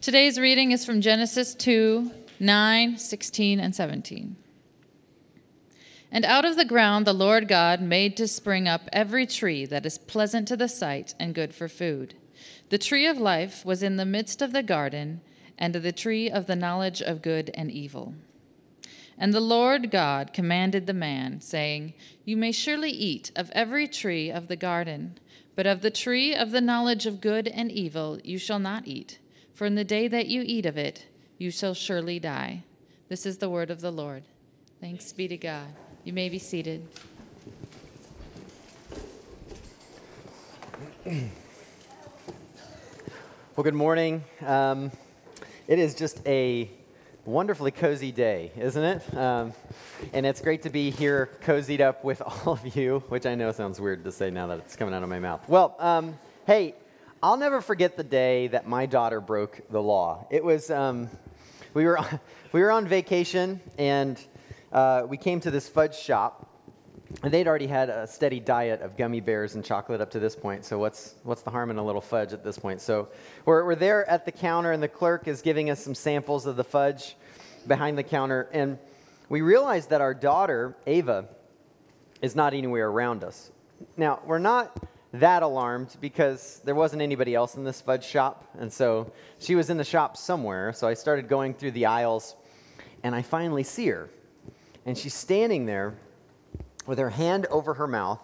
Today's reading is from Genesis 2 9, 16, and 17. And out of the ground the Lord God made to spring up every tree that is pleasant to the sight and good for food. The tree of life was in the midst of the garden, and the tree of the knowledge of good and evil. And the Lord God commanded the man, saying, You may surely eat of every tree of the garden, but of the tree of the knowledge of good and evil you shall not eat, for in the day that you eat of it, you shall surely die. This is the word of the Lord. Thanks be to God. You may be seated. Well, good morning. Um, it is just a wonderfully cozy day, isn't it? Um, and it's great to be here, cozied up with all of you, which I know sounds weird to say now that it's coming out of my mouth. Well, um, hey, I'll never forget the day that my daughter broke the law. It was, um, we, were, we were on vacation, and uh, we came to this fudge shop. And they'd already had a steady diet of gummy bears and chocolate up to this point, so what's, what's the harm in a little fudge at this point? So we're, we're there at the counter, and the clerk is giving us some samples of the fudge behind the counter, and we realize that our daughter, Ava, is not anywhere around us. Now, we're not that alarmed because there wasn't anybody else in this fudge shop, and so she was in the shop somewhere. So I started going through the aisles, and I finally see her. And she's standing there with her hand over her mouth,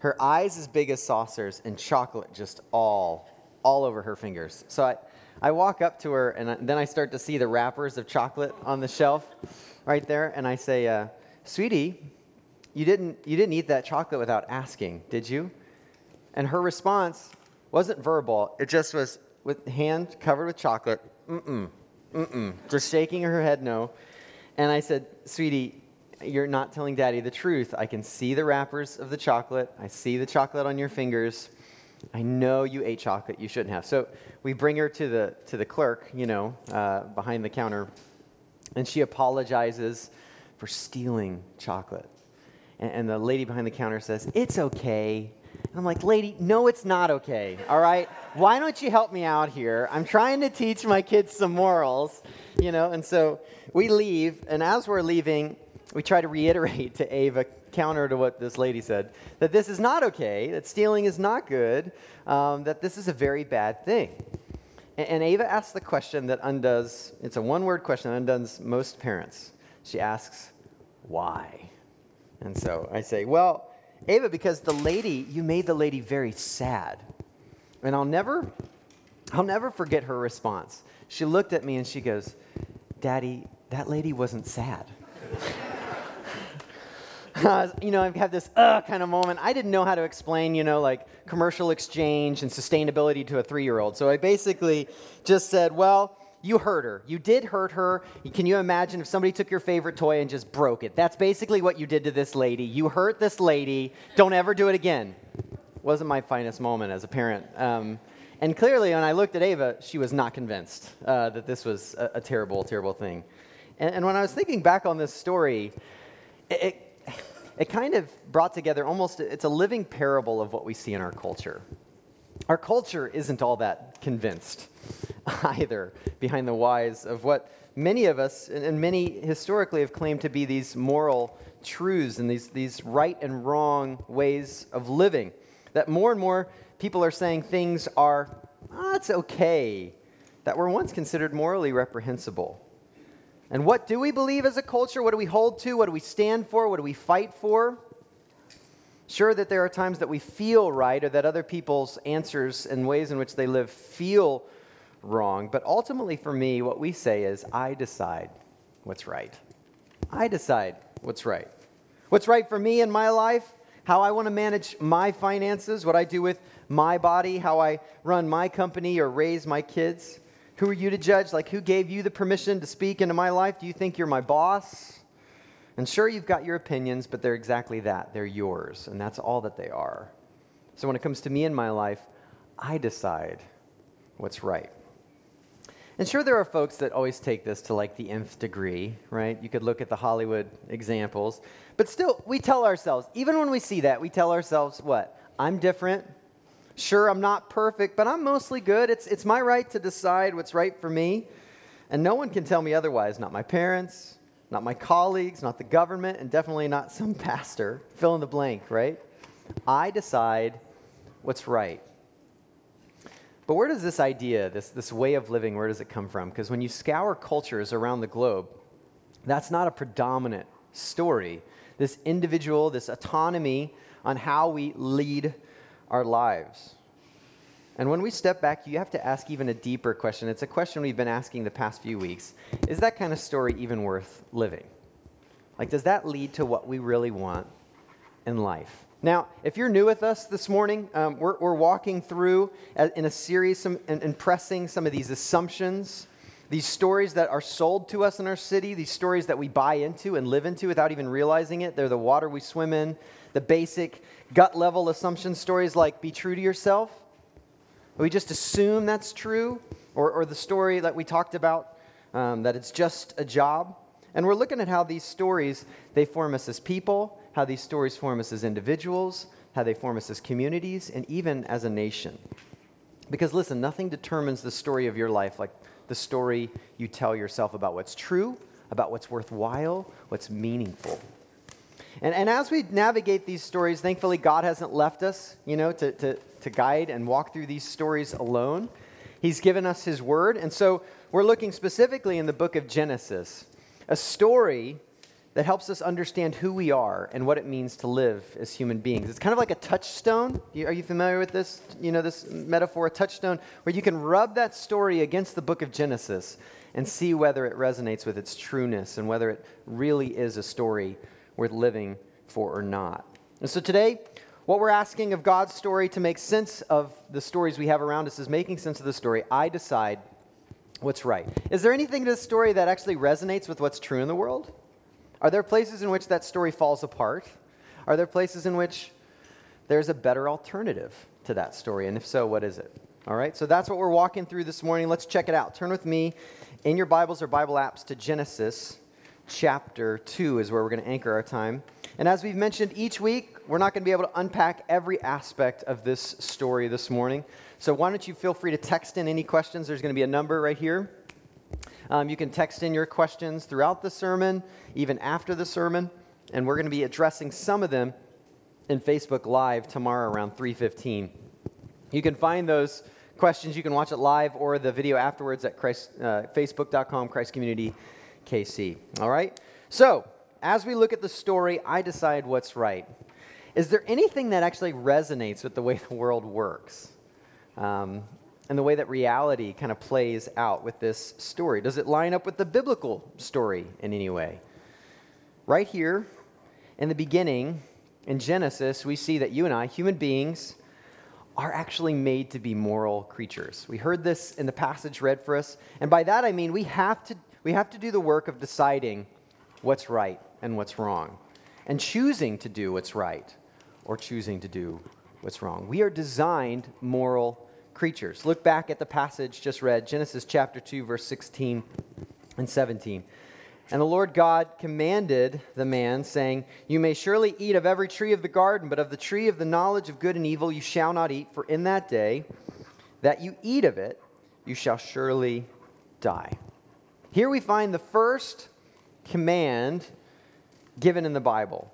her eyes as big as saucers, and chocolate just all, all over her fingers. So I, I walk up to her, and then I start to see the wrappers of chocolate on the shelf right there, and I say, uh, "Sweetie, you didn't you didn't eat that chocolate without asking, did you?" And her response wasn't verbal; it just was with hand covered with chocolate. Mm-mm, mm-mm, just shaking her head no. And I said, "Sweetie, you're not telling Daddy the truth. I can see the wrappers of the chocolate. I see the chocolate on your fingers." I know you ate chocolate you shouldn't have. So we bring her to the, to the clerk, you know, uh, behind the counter, and she apologizes for stealing chocolate. And, and the lady behind the counter says, It's okay. And I'm like, Lady, no, it's not okay, all right? Why don't you help me out here? I'm trying to teach my kids some morals, you know? And so we leave, and as we're leaving, we try to reiterate to Ava, counter to what this lady said, that this is not okay, that stealing is not good, um, that this is a very bad thing. And, and Ava asks the question that undoes, it's a one word question that undoes most parents. She asks, why? And so I say, well, Ava, because the lady, you made the lady very sad. And I'll never, I'll never forget her response. She looked at me and she goes, Daddy, that lady wasn't sad. you know, I've had this uh kind of moment. I didn't know how to explain, you know, like commercial exchange and sustainability to a three year old. So I basically just said, well, you hurt her. You did hurt her. Can you imagine if somebody took your favorite toy and just broke it? That's basically what you did to this lady. You hurt this lady. Don't ever do it again. Wasn't my finest moment as a parent. Um, and clearly, when I looked at Ava, she was not convinced uh, that this was a, a terrible, terrible thing. And, and, when I was thinking back on this story, it, it it kind of brought together almost, it's a living parable of what we see in our culture. Our culture isn't all that convinced either behind the whys of what many of us, and many historically, have claimed to be these moral truths and these, these right and wrong ways of living. That more and more people are saying things are, oh, it's okay, that were once considered morally reprehensible. And what do we believe as a culture? What do we hold to? What do we stand for? What do we fight for? Sure, that there are times that we feel right or that other people's answers and ways in which they live feel wrong. But ultimately, for me, what we say is, I decide what's right. I decide what's right. What's right for me in my life, how I want to manage my finances, what I do with my body, how I run my company or raise my kids. Who are you to judge? Like, who gave you the permission to speak into my life? Do you think you're my boss? And sure, you've got your opinions, but they're exactly that. They're yours, and that's all that they are. So when it comes to me in my life, I decide what's right. And sure, there are folks that always take this to like the nth degree, right? You could look at the Hollywood examples. But still, we tell ourselves, even when we see that, we tell ourselves what? I'm different. Sure, I'm not perfect, but I'm mostly good. It's, it's my right to decide what's right for me. And no one can tell me otherwise, not my parents, not my colleagues, not the government, and definitely not some pastor. Fill in the blank, right? I decide what's right. But where does this idea, this, this way of living, where does it come from? Because when you scour cultures around the globe, that's not a predominant story. This individual, this autonomy on how we lead our lives. And when we step back, you have to ask even a deeper question. It's a question we've been asking the past few weeks. Is that kind of story even worth living? Like, does that lead to what we really want in life? Now, if you're new with us this morning, um, we're, we're, walking through in a series some, and, and pressing some of these assumptions, these stories that are sold to us in our city, these stories that we buy into and live into without even realizing it. They're the water we swim in, the basic gut level assumption stories like be true to yourself. We just assume that's true, or, or the story that we talked about, um, that it's just a job. And we're looking at how these stories, they form us as people, how these stories form us as individuals, how they form us as communities, and even as a nation. Because listen, nothing determines the story of your life like the story you tell yourself about what's true, about what's worthwhile, what's meaningful. And, and as we navigate these stories, thankfully, God hasn't left us, you know, to, to, to guide and walk through these stories alone. He's given us His Word. And so we're looking specifically in the book of Genesis, a story that helps us understand who we are and what it means to live as human beings. It's kind of like a touchstone. Are you familiar with this? You know, this metaphor, a touchstone, where you can rub that story against the book of Genesis and see whether it resonates with its trueness and whether it really is a story worth living for or not. And so today, what we're asking of God's story to make sense of the stories we have around us is making sense of the story. I decide what's right. Is there anything in this story that actually resonates with what's true in the world? Are there places in which that story falls apart? Are there places in which there's a better alternative to that story? And if so, what is it? All right, so that's what we're walking through this morning. Let's check it out. Turn with me in your Bibles or Bible apps to Genesis chapter 2 is where we're going to anchor our time. And as we've mentioned each week, we're not going to be able to unpack every aspect of this story this morning. So why don't you feel free to text in any questions? There's going to be a number right here. Um, you can text in your questions throughout the sermon, even after the sermon, and we're going to be addressing some of them in Facebook Live tomorrow around 3:15. You can find those questions. You can watch it live or the video afterwards at Christ, uh, Facebook.com Christ Community KC. All right. So as we look at the story, I decide what's right. Is there anything that actually resonates with the way the world works? Um, and the way that reality kind of plays out with this story? Does it line up with the biblical story in any way? Right here in the beginning, in Genesis, we see that you and I, human beings, are actually made to be moral creatures. We heard this in the passage read for us. And by that I mean we have to, we have to do the work of deciding what's right and what's wrong, and choosing to do what's right or choosing to do what's wrong. We are designed moral creatures. Look back at the passage just read, Genesis chapter 2, verse 16 and 17. And the Lord God commanded the man, saying, You may surely eat of every tree of the garden, but of the tree of the knowledge of good and evil you shall not eat, for in that day that you eat of it, you shall surely die. Here we find the first command given in the Bible.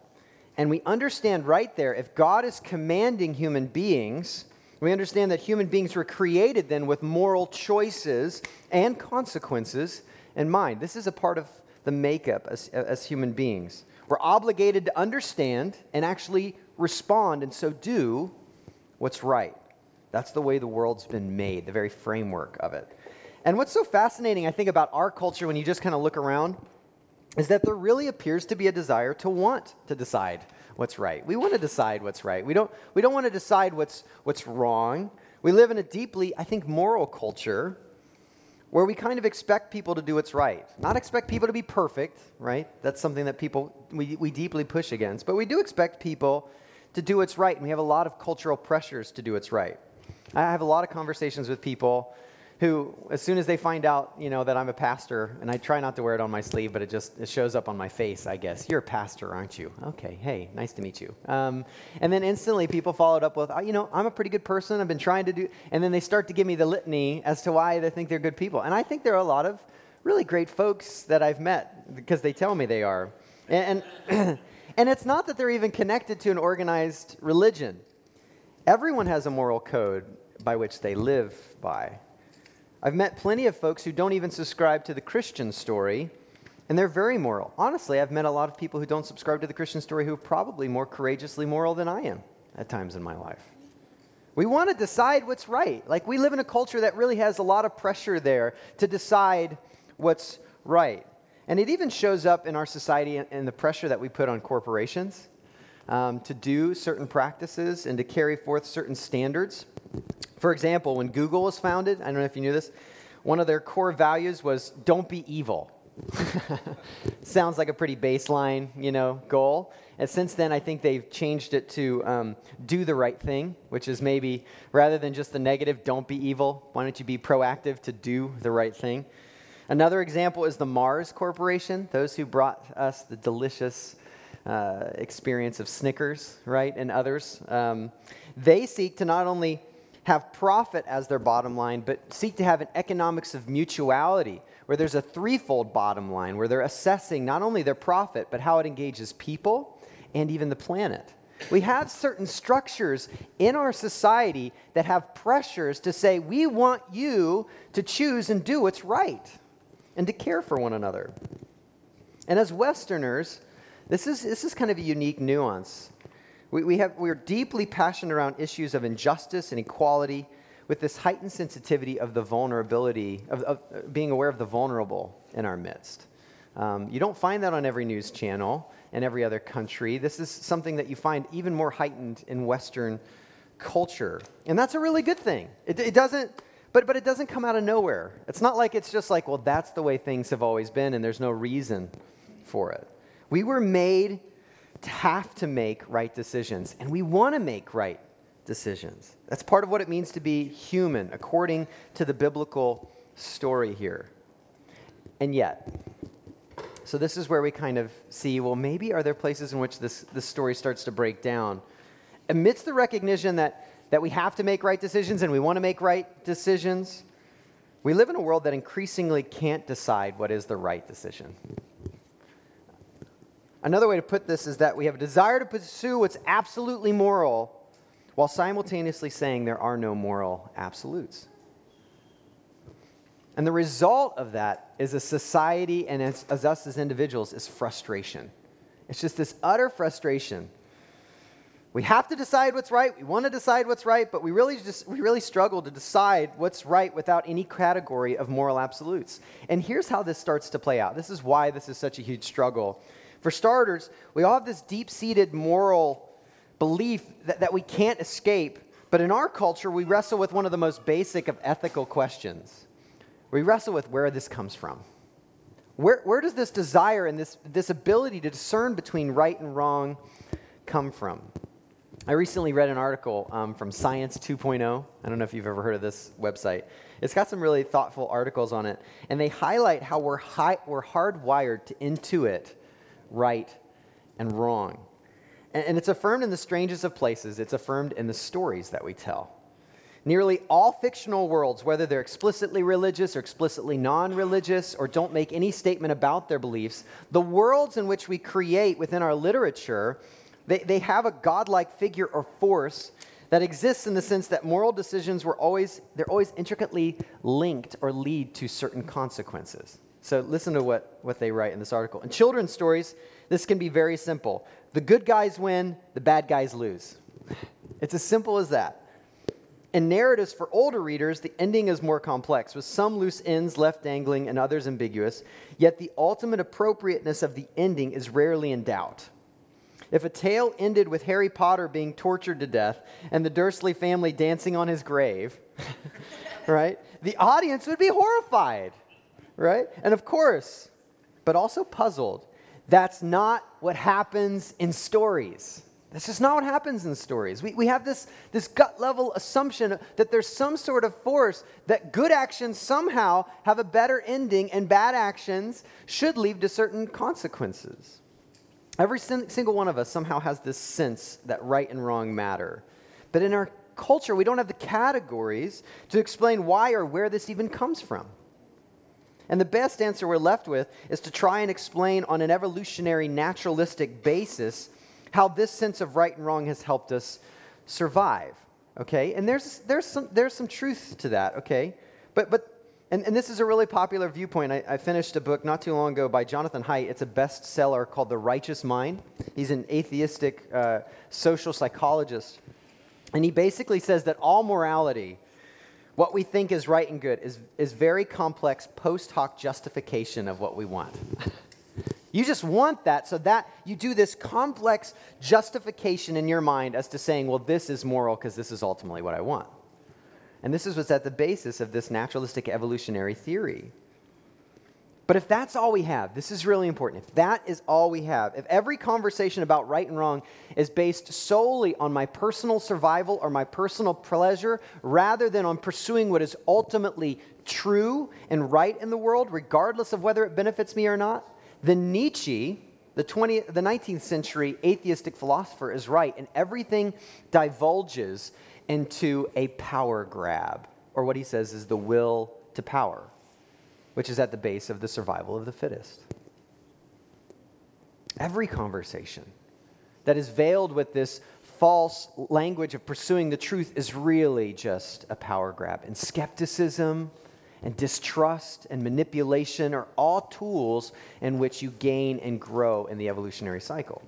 And we understand right there if God is commanding human beings, we understand that human beings were created then with moral choices and consequences in mind. This is a part of the makeup as, as human beings. We're obligated to understand and actually respond and so do what's right. That's the way the world's been made, the very framework of it. And what's so fascinating, I think, about our culture when you just kind of look around is that there really appears to be a desire to want to decide what's right. We want to decide what's right. We don't, we don't want to decide what's, what's wrong. We live in a deeply, I think, moral culture where we kind of expect people to do what's right. Not expect people to be perfect, right? That's something that people, we, we deeply push against. But we do expect people to do what's right, and we have a lot of cultural pressures to do what's right. I have a lot of conversations with people who, as soon as they find out, you know, that I'm a pastor, and I try not to wear it on my sleeve, but it just it shows up on my face, I guess. You're a pastor, aren't you? Okay, hey, nice to meet you. Um, and then instantly people followed up with, you know, I'm a pretty good person. I've been trying to do, and then they start to give me the litany as to why they think they're good people. And I think there are a lot of really great folks that I've met because they tell me they are. And, and, and it's not that they're even connected to an organized religion. Everyone has a moral code by which they live by. I've met plenty of folks who don't even subscribe to the Christian story, and they're very moral. Honestly, I've met a lot of people who don't subscribe to the Christian story who are probably more courageously moral than I am at times in my life. We want to decide what's right. Like, we live in a culture that really has a lot of pressure there to decide what's right. And it even shows up in our society and the pressure that we put on corporations um, to do certain practices and to carry forth certain standards. For example, when Google was founded, I don't know if you knew this, one of their core values was don't be evil. Sounds like a pretty baseline, you know, goal. And since then, I think they've changed it to um, do the right thing, which is maybe rather than just the negative, don't be evil, why don't you be proactive to do the right thing? Another example is the Mars Corporation, those who brought us the delicious uh, experience of Snickers, right, and others. Um, they seek to not only have profit as their bottom line, but seek to have an economics of mutuality, where there's a threefold bottom line, where they're assessing not only their profit, but how it engages people and even the planet. We have certain structures in our society that have pressures to say, we want you to choose and do what's right and to care for one another. And as Westerners, this is, this is kind of a unique nuance. We, we have, we're deeply passionate around issues of injustice and equality with this heightened sensitivity of the vulnerability, of, of being aware of the vulnerable in our midst. Um, you don't find that on every news channel in every other country. This is something that you find even more heightened in Western culture. And that's a really good thing. It, it doesn't, but, but it doesn't come out of nowhere. It's not like it's just like, well, that's the way things have always been and there's no reason for it. We were made have to make right decisions, and we want to make right decisions. That's part of what it means to be human, according to the biblical story here. And yet, so this is where we kind of see well, maybe are there places in which this, this story starts to break down? Amidst the recognition that, that we have to make right decisions and we want to make right decisions, we live in a world that increasingly can't decide what is the right decision. Another way to put this is that we have a desire to pursue what's absolutely moral while simultaneously saying there are no moral absolutes. And the result of that is a society and as, as, us as individuals is frustration. It's just this utter frustration. We have to decide what's right. We want to decide what's right, but we really just we really struggle to decide what's right without any category of moral absolutes. And here's how this starts to play out. This is why this is such a huge struggle for starters, we all have this deep seated moral belief that, that we can't escape. But in our culture, we wrestle with one of the most basic of ethical questions. We wrestle with where this comes from. Where, where does this desire and this, this ability to discern between right and wrong come from? I recently read an article um, from Science 2.0. I don't know if you've ever heard of this website. It's got some really thoughtful articles on it, and they highlight how we're, high, we're hardwired to intuit right, and wrong. And, and it's affirmed in the strangest of places, it's affirmed in the stories that we tell. Nearly all fictional worlds, whether they're explicitly religious or explicitly non religious or don't make any statement about their beliefs, the worlds in which we create within our literature, they, they have a godlike figure or force that exists in the sense that moral decisions were always, they're always intricately linked or lead to certain consequences. So listen to what, what they write in this article. In children's stories, this can be very simple. The good guys win, the bad guys lose. It's as simple as that. In narratives for older readers, the ending is more complex, with some loose ends left dangling and others ambiguous, yet the ultimate appropriateness of the ending is rarely in doubt. If a tale ended with Harry Potter being tortured to death and the Dursley family dancing on his grave, right, the audience would be horrified right? And of course, but also puzzled. That's not what happens in stories. That's just not what happens in stories. We, we have this, this gut level assumption that there's some sort of force that good actions somehow have a better ending and bad actions should lead to certain consequences. Every sin, single one of us somehow has this sense that right and wrong matter. But in our culture, we don't have the categories to explain why or where this even comes from. And the best answer we're left with is to try and explain on an evolutionary, naturalistic basis how this sense of right and wrong has helped us survive. Okay? And there's, there's, some, there's some truth to that, okay? But, but and, and this is a really popular viewpoint. I, I, finished a book not too long ago by Jonathan Haidt. It's a bestseller called The Righteous Mind. He's an atheistic uh, social psychologist. And he basically says that all morality, what we think is right and good, is, is very complex post hoc justification of what we want. you just want that, so that you do this complex justification in your mind as to saying, well, this is moral because this is ultimately what I want. And this is what's at the basis of this naturalistic evolutionary theory. But if that's all we have, this is really important. If that is all we have, if every conversation about right and wrong is based solely on my personal survival or my personal pleasure rather than on pursuing what is ultimately true and right in the world, regardless of whether it benefits me or not, then Nietzsche, the, 20th, the 19th century atheistic philosopher, is right, and everything divulges into a power grab, or what he says is the will to power, which is at the base of the survival of the fittest. Every conversation that is veiled with this false language of pursuing the truth is really just a power grab. And skepticism and distrust and manipulation are all tools in which you gain and grow in the evolutionary cycle.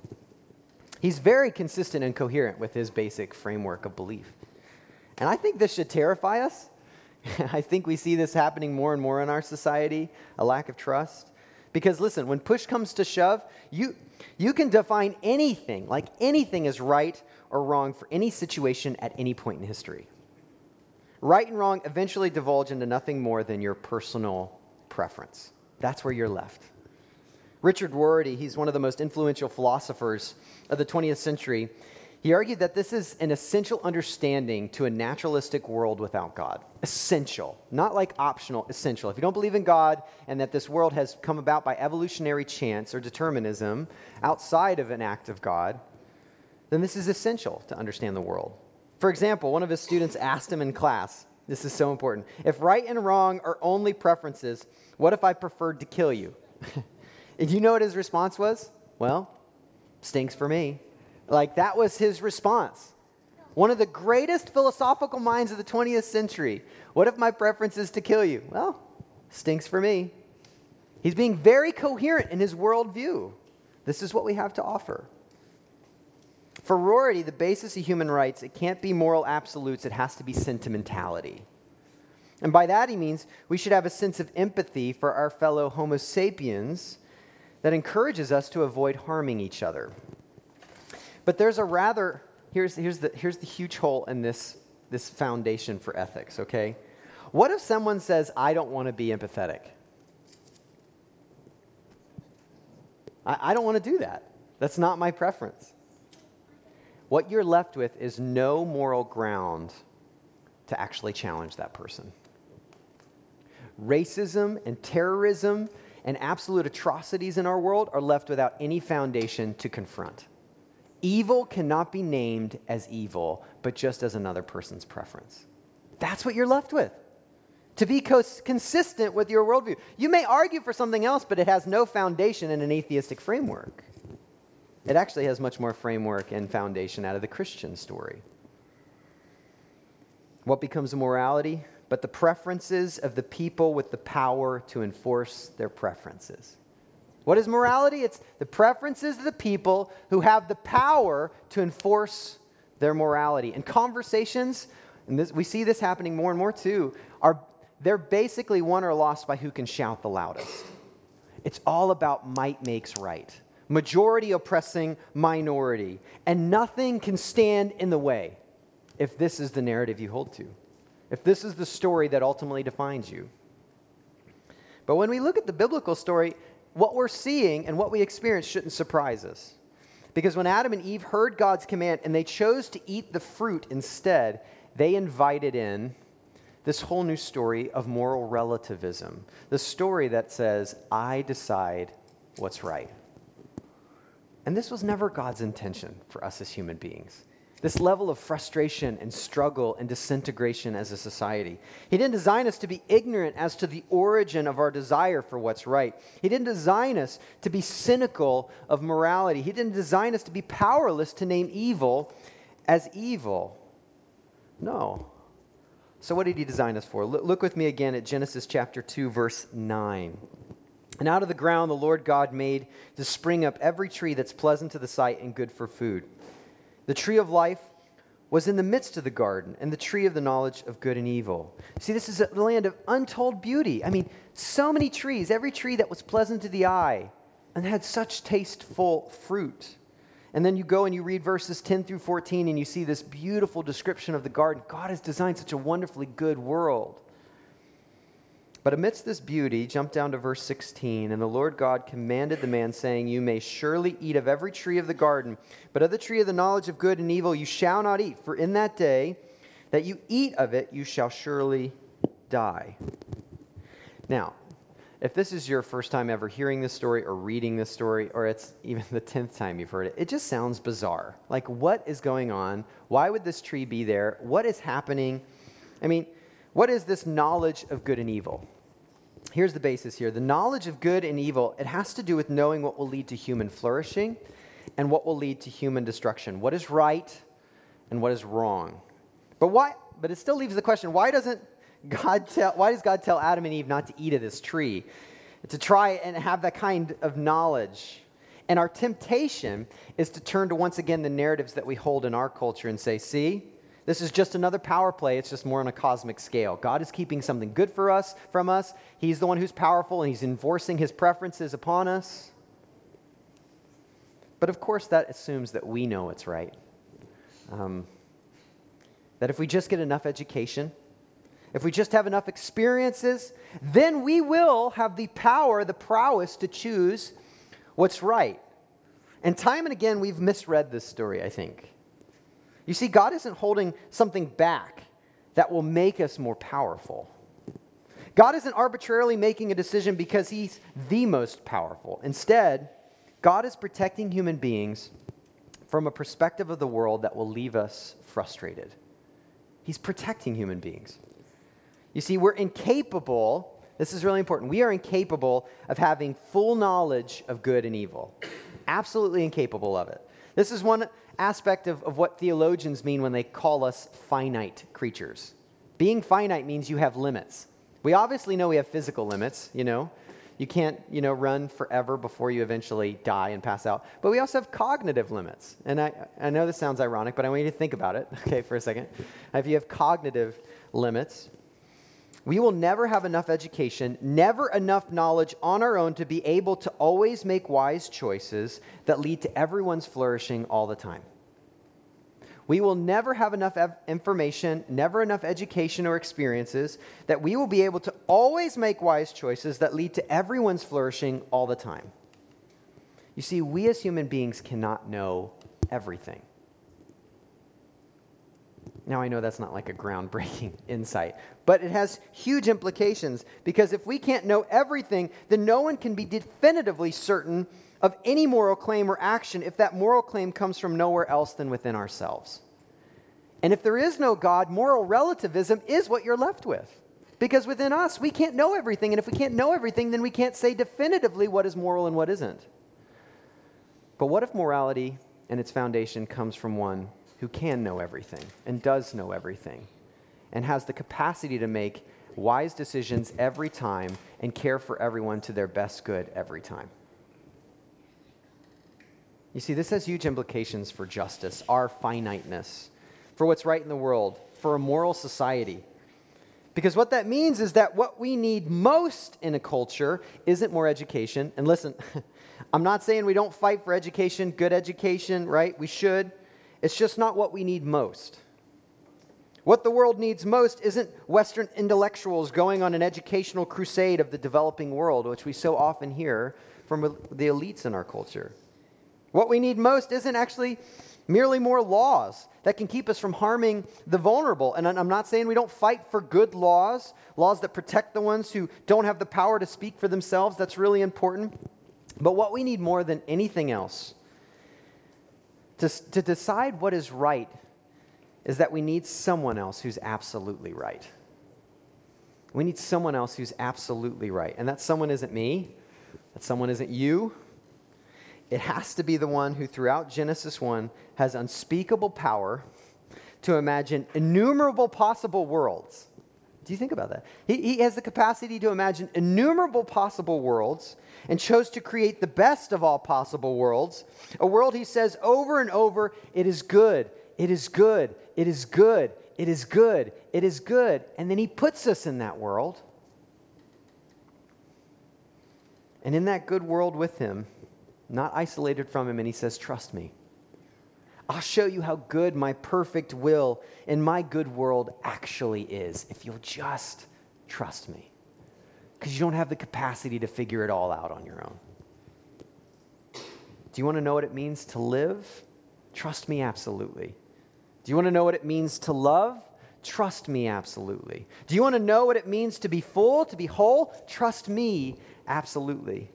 He's very consistent and coherent with his basic framework of belief. And I think this should terrify us. I think we see this happening more and more in our society a lack of trust. Because listen, when push comes to shove, you, you can define anything, like anything, as right or wrong for any situation at any point in history. Right and wrong eventually divulge into nothing more than your personal preference. That's where you're left. Richard Rorty, he's one of the most influential philosophers of the 20th century. He argued that this is an essential understanding to a naturalistic world without God. Essential, not like optional, essential. If you don't believe in God and that this world has come about by evolutionary chance or determinism outside of an act of God, then this is essential to understand the world. For example, one of his students asked him in class, this is so important, if right and wrong are only preferences, what if I preferred to kill you? and you know what his response was? Well, stinks for me. Like, that was his response. One of the greatest philosophical minds of the 20th century. What if my preference is to kill you? Well, stinks for me. He's being very coherent in his worldview. This is what we have to offer. For Rorty, the basis of human rights, it can't be moral absolutes, it has to be sentimentality. And by that he means we should have a sense of empathy for our fellow Homo sapiens that encourages us to avoid harming each other. But there's a rather, here's, here's, the, here's the huge hole in this, this foundation for ethics, okay? What if someone says, I don't want to be empathetic? I, I don't want to do that. That's not my preference. What you're left with is no moral ground to actually challenge that person. Racism and terrorism and absolute atrocities in our world are left without any foundation to confront. Evil cannot be named as evil, but just as another person's preference. That's what you're left with. To be co- consistent with your worldview. You may argue for something else, but it has no foundation in an atheistic framework. It actually has much more framework and foundation out of the Christian story. What becomes morality? But the preferences of the people with the power to enforce their preferences. What is morality? It's the preferences of the people who have the power to enforce their morality. And conversations, and this, we see this happening more and more too, are they're basically won or lost by who can shout the loudest. It's all about might makes right. Majority oppressing minority. And nothing can stand in the way if this is the narrative you hold to. If this is the story that ultimately defines you. But when we look at the biblical story, what we're seeing and what we experience shouldn't surprise us. Because when Adam and Eve heard God's command and they chose to eat the fruit instead, they invited in this whole new story of moral relativism. The story that says, I decide what's right. And this was never God's intention for us as human beings. This level of frustration and struggle and disintegration as a society. He didn't design us to be ignorant as to the origin of our desire for what's right. He didn't design us to be cynical of morality. He didn't design us to be powerless to name evil as evil. No. So, what did he design us for? Look with me again at Genesis chapter 2, verse 9. And out of the ground the Lord God made to spring up every tree that's pleasant to the sight and good for food. The tree of life was in the midst of the garden, and the tree of the knowledge of good and evil. See, this is a land of untold beauty. I mean, so many trees, every tree that was pleasant to the eye and had such tasteful fruit. And then you go and you read verses 10 through 14 and you see this beautiful description of the garden. God has designed such a wonderfully good world. But amidst this beauty, jump down to verse 16, and the Lord God commanded the man, saying, You may surely eat of every tree of the garden, but of the tree of the knowledge of good and evil you shall not eat, for in that day that you eat of it, you shall surely die. Now, if this is your first time ever hearing this story or reading this story, or it's even the 10th time you've heard it, it just sounds bizarre. Like, what is going on? Why would this tree be there? What is happening? I mean, what is this knowledge of good and evil? Here's the basis here the knowledge of good and evil, it has to do with knowing what will lead to human flourishing and what will lead to human destruction. What is right and what is wrong. But why? But it still leaves the question why doesn't God tell, why does God tell Adam and Eve not to eat of this tree? To try and have that kind of knowledge. And our temptation is to turn to once again the narratives that we hold in our culture and say, see, this is just another power play. It's just more on a cosmic scale. God is keeping something good for us from us. He's the one who's powerful and he's enforcing his preferences upon us. But of course, that assumes that we know it's right. Um, that if we just get enough education, if we just have enough experiences, then we will have the power, the prowess to choose what's right. And time and again, we've misread this story, I think. You see, God isn't holding something back that will make us more powerful. God isn't arbitrarily making a decision because He's the most powerful. Instead, God is protecting human beings from a perspective of the world that will leave us frustrated. He's protecting human beings. You see, we're incapable, this is really important, we are incapable of having full knowledge of good and evil. Absolutely incapable of it. This is one aspect of, of what theologians mean when they call us finite creatures. Being finite means you have limits. We obviously know we have physical limits, you know. You can't, you know, run forever before you eventually die and pass out. But we also have cognitive limits. And I, I know this sounds ironic, but I want you to think about it, okay, for a second. If you have cognitive limits, we will never have enough education, never enough knowledge on our own to be able to always make wise choices that lead to everyone's flourishing all the time. We will never have enough information, never enough education or experiences that we will be able to always make wise choices that lead to everyone's flourishing all the time. You see, we as human beings cannot know everything. Now, I know that's not like a groundbreaking insight, but it has huge implications because if we can't know everything, then no one can be definitively certain of any moral claim or action if that moral claim comes from nowhere else than within ourselves. And if there is no God, moral relativism is what you're left with. Because within us, we can't know everything. And if we can't know everything, then we can't say definitively what is moral and what isn't. But what if morality and its foundation comes from one who can know everything and does know everything and has the capacity to make wise decisions every time and care for everyone to their best good every time. You see, this has huge implications for justice, our finiteness, for what's right in the world, for a moral society. Because what that means is that what we need most in a culture isn't more education. And listen, I'm not saying we don't fight for education, good education, right? We should. It's just not what we need most. What the world needs most isn't Western intellectuals going on an educational crusade of the developing world, which we so often hear from the elites in our culture. What we need most isn't actually merely more laws that can keep us from harming the vulnerable. And I'm not saying we don't fight for good laws, laws that protect the ones who don't have the power to speak for themselves. That's really important. But what we need more than anything else to, to decide what is right is that we need someone else who's absolutely right. We need someone else who's absolutely right. And that someone isn't me, that someone isn't you. It has to be the one who, throughout Genesis 1, has unspeakable power to imagine innumerable possible worlds. Do you think about that? He, he has the capacity to imagine innumerable possible worlds and chose to create the best of all possible worlds. A world he says over and over, it is good, it is good, it is good, it is good, it is good. And then he puts us in that world. And in that good world with him, not isolated from him, and he says, Trust me. I'll show you how good my perfect will in my good world actually is if you'll just trust me. Because you don't have the capacity to figure it all out on your own. Do you want to know what it means to live? Trust me, absolutely. Do you want to know what it means to love? Trust me, absolutely. Do you want to know what it means to be full, to be whole? Trust me, absolutely.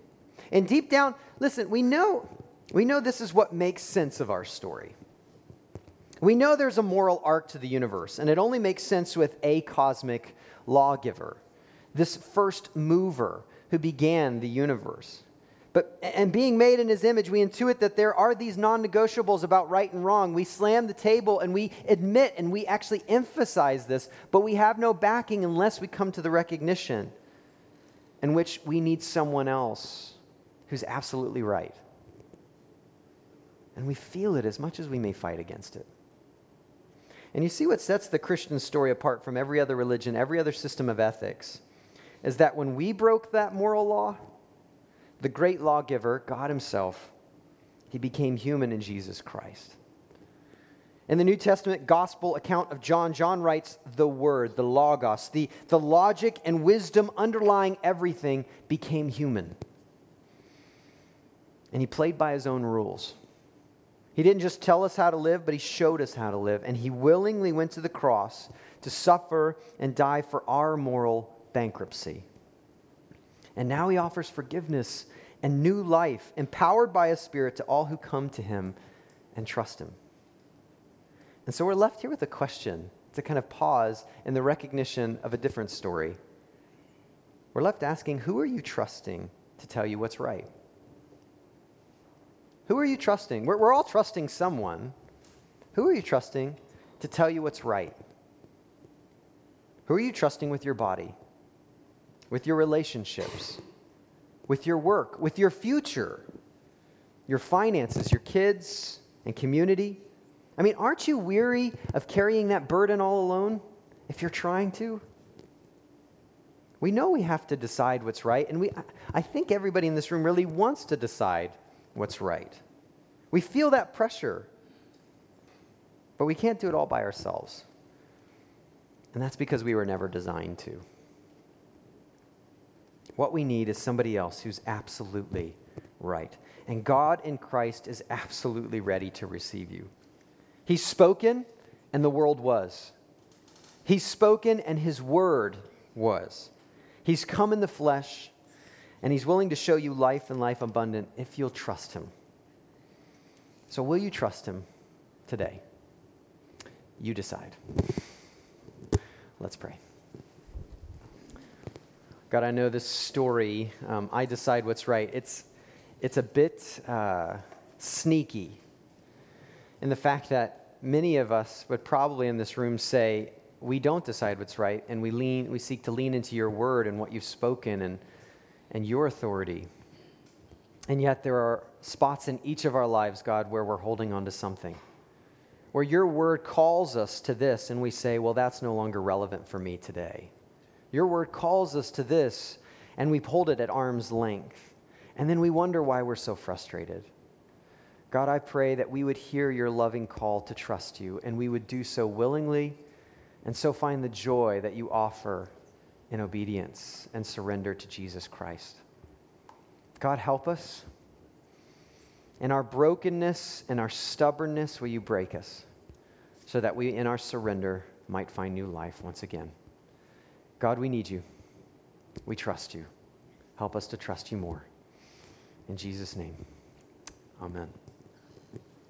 And deep down, listen, we know, we know this is what makes sense of our story. We know there's a moral arc to the universe, and it only makes sense with a cosmic lawgiver, this first mover who began the universe. But, and being made in his image, we intuit that there are these non negotiables about right and wrong. We slam the table and we admit and we actually emphasize this, but we have no backing unless we come to the recognition in which we need someone else who's absolutely right. And we feel it as much as we may fight against it. And you see what sets the Christian story apart from every other religion, every other system of ethics, is that when we broke that moral law, the great lawgiver, God Himself, He became human in Jesus Christ. In the New Testament gospel account of John, John writes, the word, the logos, the, the logic and wisdom underlying everything became human. And he played by his own rules. He didn't just tell us how to live, but he showed us how to live. And he willingly went to the cross to suffer and die for our moral bankruptcy. And now he offers forgiveness and new life, empowered by his Spirit to all who come to him and trust him. And so we're left here with a question to kind of pause in the recognition of a different story. We're left asking who are you trusting to tell you what's right? Who are you trusting? We're, we're all trusting someone. Who are you trusting to tell you what's right? Who are you trusting with your body, with your relationships, with your work, with your future, your finances, your kids, and community? I mean, aren't you weary of carrying that burden all alone if you're trying to? We know we have to decide what's right, and we, I think everybody in this room really wants to decide what's right. We feel that pressure, but we can't do it all by ourselves. And that's because we were never designed to. What we need is somebody else who's absolutely right. And God in Christ is absolutely ready to receive you. He's spoken, and the world was. He's spoken, and his word was. He's come in the flesh, and He's willing to show you life and life abundant if you'll trust Him. So, will you trust Him today? You decide. Let's pray. God, I know this story, um, I decide what's right. It's, it's a bit uh, sneaky in the fact that many of us would probably in this room say, we don't decide what's right, and we, lean, we seek to lean into your word and what you've spoken and and your authority. And yet, there are spots in each of our lives, God, where we're holding on to something. Where your word calls us to this, and we say, well, that's no longer relevant for me today. Your word calls us to this, and we hold it at arm's length. And then we wonder why we're so frustrated. God, I pray that we would hear your loving call to trust you, and we would do so willingly, and so find the joy that you offer in obedience and surrender to Jesus Christ. God, help us. In our brokenness and our stubbornness, will you break us so that we, in our surrender, might find new life once again? God, we need you. We trust you. Help us to trust you more. In Jesus' name, amen.